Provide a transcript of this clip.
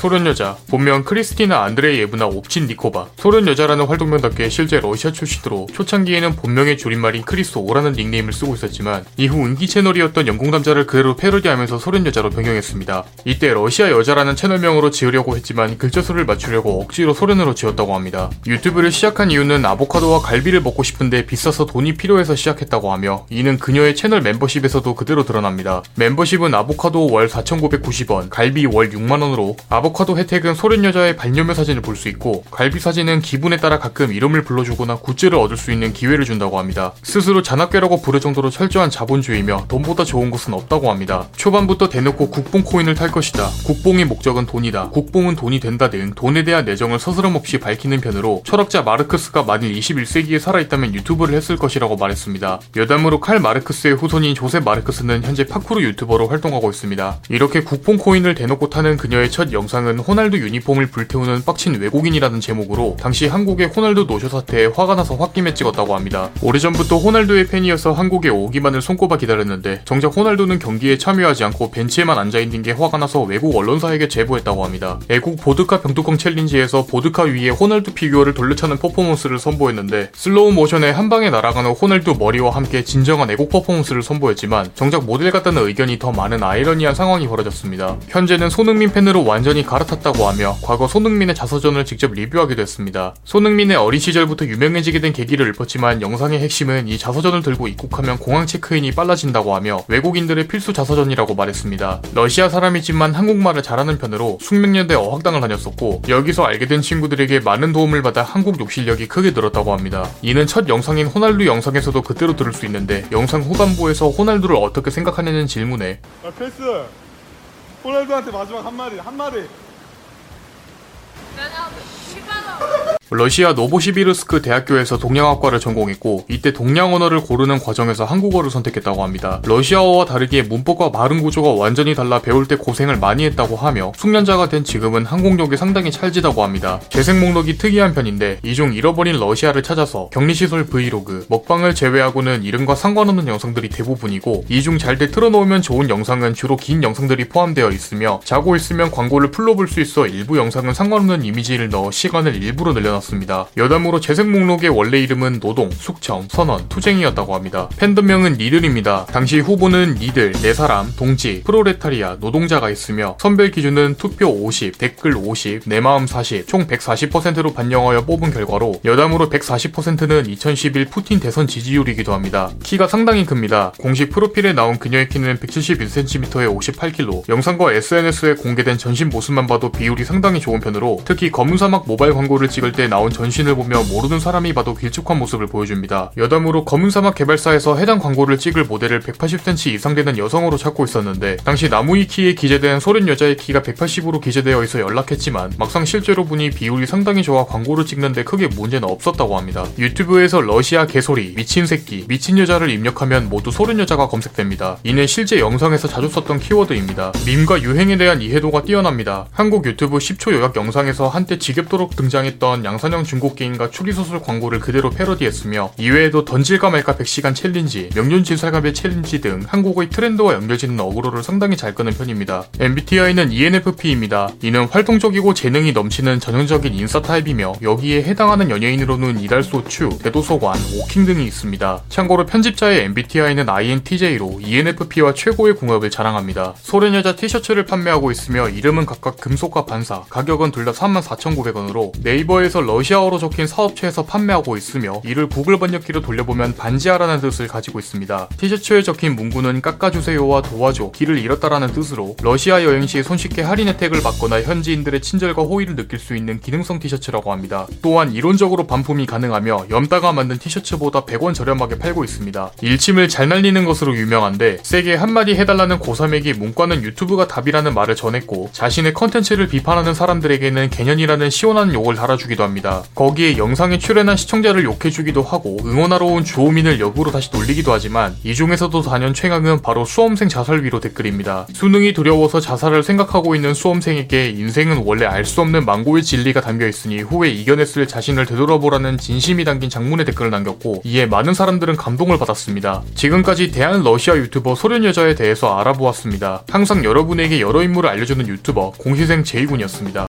소련 여자, 본명 크리스티나 안드레예브나 옵친니코바. 소련 여자라는 활동명답게 실제 러시아 출신으로 초창기에는 본명의 줄임말인 크리스오라는 닉네임을 쓰고 있었지만 이후 인기 채널이었던 영국 남자를 그대로 패러디하면서 소련 여자로 변경했습니다. 이때 러시아 여자라는 채널명으로 지으려고 했지만 글자수를 맞추려고 억지로 소련으로 지었다고 합니다. 유튜브를 시작한 이유는 아보카도와 갈비를 먹고 싶은데 비싸서 돈이 필요해서 시작했다고 하며 이는 그녀의 채널 멤버십에서도 그대로 드러납니다. 멤버십은 아보카도 월 4,990원, 갈비 월 6만원으로 아보카도 혜택은 소련 여자의 반려묘 사진을 볼 수 있고 갈비 사진은 기분에 따라 가끔 이름을 불러주거나 굿즈를 얻을 수 있는 기회를 준다고 합니다. 스스로 자낳괴라고 부를 정도로 철저한 자본주의며 돈보다 좋은 것은 없다고 합니다. 초반부터 대놓고 국뽕 코인을 탈 것이다. 국뽕의 목적은 돈이다. 국뽕은 돈이 된다 등 돈에 대한 애정을 서스럼 없이 밝히는 편으로 철학자 마르크스가 만일 21세기에 살아있다면 유튜브를 했을 것이라고 말했습니다. 여담으로 칼 마르크스의 후손인 조세 마르크스는 현재 파쿠르 유튜버로 활동하고 있습니다. 이렇게 국뽕 코인을 대놓고 타는 그녀의 첫 영상 은 호날두 유니폼을 불태우는 빡친 외국인이라는 제목으로 당시 한국의 호날두 노쇼 사태에 화가 나서 홧김에 찍었다고 합니다. 오래전부터 호날두의 팬이어서 한국에 오기만을 손꼽아 기다렸는데 정작 호날두는 경기에 참여하지 않고 벤치에만 앉아있는 게 화가 나서 외국 언론사에게 제보했다고 합니다. 애국 보드카 병뚜껑 챌린지에서 보드카 위에 호날두 피규어를 돌려차는 퍼포먼스를 선보였는데 슬로우 모션에 한 방에 날아가는 호날두 머리와 함께 진정한 애국 퍼포먼스를 선보였지만 정작 모델 같다는 의견이 더 많은 아이러니한 상황이 벌어졌습니다. 현재는 손흥민 팬으로 완전히 갈아탔다고 하며 과거 손흥민의 자서전을 직접 리뷰하기도 했습니다. 손흥민의 어린 시절부터 유명해지게 된 계기를 읊었지만 영상의 핵심은 이 자서전을 들고 입국하면 공항 체크인이 빨라진다고 하며 외국인들의 필수 자서전이라고 말했습니다. 러시아 사람이지만 한국말을 잘하는 편으로 숙명여대 어학당을 다녔었고 여기서 알게 된 친구들에게 많은 도움을 받아 한국 욕실력이 크게 늘었다고 합니다. 이는 첫 영상인 호날두 영상에서도 그대로 들을 수 있는데 영상 후반부에서 호날두를 어떻게 생각하냐는 질문에 야, 패스. 호날두한테 마지막 한마디, 한마디. 러시아 노보시비르스크 대학교에서 동양학과를 전공했고 이때 동양 언어를 고르는 과정에서 한국어를 선택했다고 합니다. 러시아어와 다르게 문법과 발음 구조가 완전히 달라 배울 때 고생을 많이 했다고 하며 숙련자가 된 지금은 항공력이 상당히 찰지다고 합니다. 재생 목록이 특이한 편인데 이 중 잃어버린 러시아를 찾아서 격리시설 브이로그, 먹방을 제외하고는 이름과 상관없는 영상들이 대부분이고 이 중 잘 때 틀어놓으면 좋은 영상은 주로 긴 영상들이 포함되어 있으며 자고 있으면 광고를 풀로 볼 수 있어 일부 영상은 상관없는 이미지를 넣어 시간을 일부러 늘려놨습니다. 여담으로 재생 목록의 원래 이름은 노동, 숙청, 선언, 투쟁이었다고 합니다. 팬덤명은 니들입니다. 당시 후보는 니들, 네 사람, 동지, 프로레타리아, 노동자가 있으며 선별 기준은 투표 50, 댓글 50, 내 마음 40, 총 140%로 반영하여 뽑은 결과로 여담으로 140%는 2011 푸틴 대선 지지율이기도 합니다. 키가 상당히 큽니다. 공식 프로필에 나온 그녀의 키는 171cm에 58kg. 영상과 SNS에 공개된 전신 모습만 봐도 비율이 상당히 좋은 편으로 특히 검은 사막 모바일 광고를 찍을 때 나온 전신을 보며 모르는 사람이 봐도 길쭉한 모습을 보여줍니다. 여담으로 검은 사막 개발사에서 해당 광고를 찍을 모델을 180cm 이상 되는 여성으로 찾고 있었는데 당시 나무위키에 기재된 소련 여자의 키가 180으로 기재되어 있어 연락했지만 막상 실제로 보니 비율이 상당히 좋아 광고를 찍는데 크게 문제는 없었다고 합니다. 유튜브에서 러시아 개소리, 미친 새끼, 미친 여자를 입력하면 모두 소련 여자가 검색됩니다. 이는 실제 영상에서 자주 썼던 키워드입니다. 밈과 유행에 대한 이해도가 뛰어납니다. 한국 유튜브 10초 요약 영상에서 한때 지겹도록 등장했던 양산형 중국 게임과 추리소설 광고를 그대로 패러디했으며 이외에도 던질까 말까 100시간 챌린지, 명륜진사갈비 챌린지 등 한국의 트렌드와 연결짓는 어그로를 상당히 잘 끄는 편입니다. MBTI는 ENFP입니다. 이는 활동적이고 재능이 넘치는 전형적인 인싸 타입이며 여기에 해당하는 연예인으로는 이달소 츄, 대도서관, 오킹 등이 있습니다. 참고로 편집자의 MBTI는 INTJ로 ENFP와 최고의 궁합을 자랑합니다. 소련 여자 티셔츠를 판매하고 있으며 이름은 각각 금속과 반사, 가격은 둘 다 34,900원으로 네이버에서 러시아어로 적힌 사업체에서 판매하고 있으며 이를 구글 번역기로 돌려보면 반지하라는 뜻을 가지고 있습니다. 티셔츠에 적힌 문구는 깎아주세요와 도와줘, 길을 잃었다라는 뜻으로 러시아 여행 시 손쉽게 할인 혜택을 받거나 현지인들의 친절과 호의를 느낄 수 있는 기능성 티셔츠라고 합니다. 또한 이론적으로 반품이 가능하며 염따가 만든 티셔츠보다 100원 저렴하게 팔고 있습니다. 일침을 잘 날리는 것으로 유명한데 세게 한마디 해달라는 고삼에게 문과는 유튜브가 답이라는 말을 전했고 자신의 컨텐츠를 비판하는 사람들에게는 개년이라는 시원한 욕을 달아주기도 합니다. 거기에 영상에 출연한 시청자를 욕해주기도 하고 응원하러 온 주호민을 역으로 다시 놀리기도 하지만 이 중에서도 단연 최강은 바로 수험생 자살 위로 댓글입니다. 수능이 두려워서 자살을 생각하고 있는 수험생에게 인생은 원래 알 수 없는 망고의 진리가 담겨 있으니 후에 이겨냈을 자신을 되돌아보라는 진심이 담긴 장문의 댓글을 남겼고 이에 많은 사람들은 감동을 받았습니다. 지금까지 대한 러시아 유튜버 소련 여자에 대해서 알아보았습니다. 항상 여러분에게 여러 인물을 알려주는 유튜버 공시생 제이군이었습니다.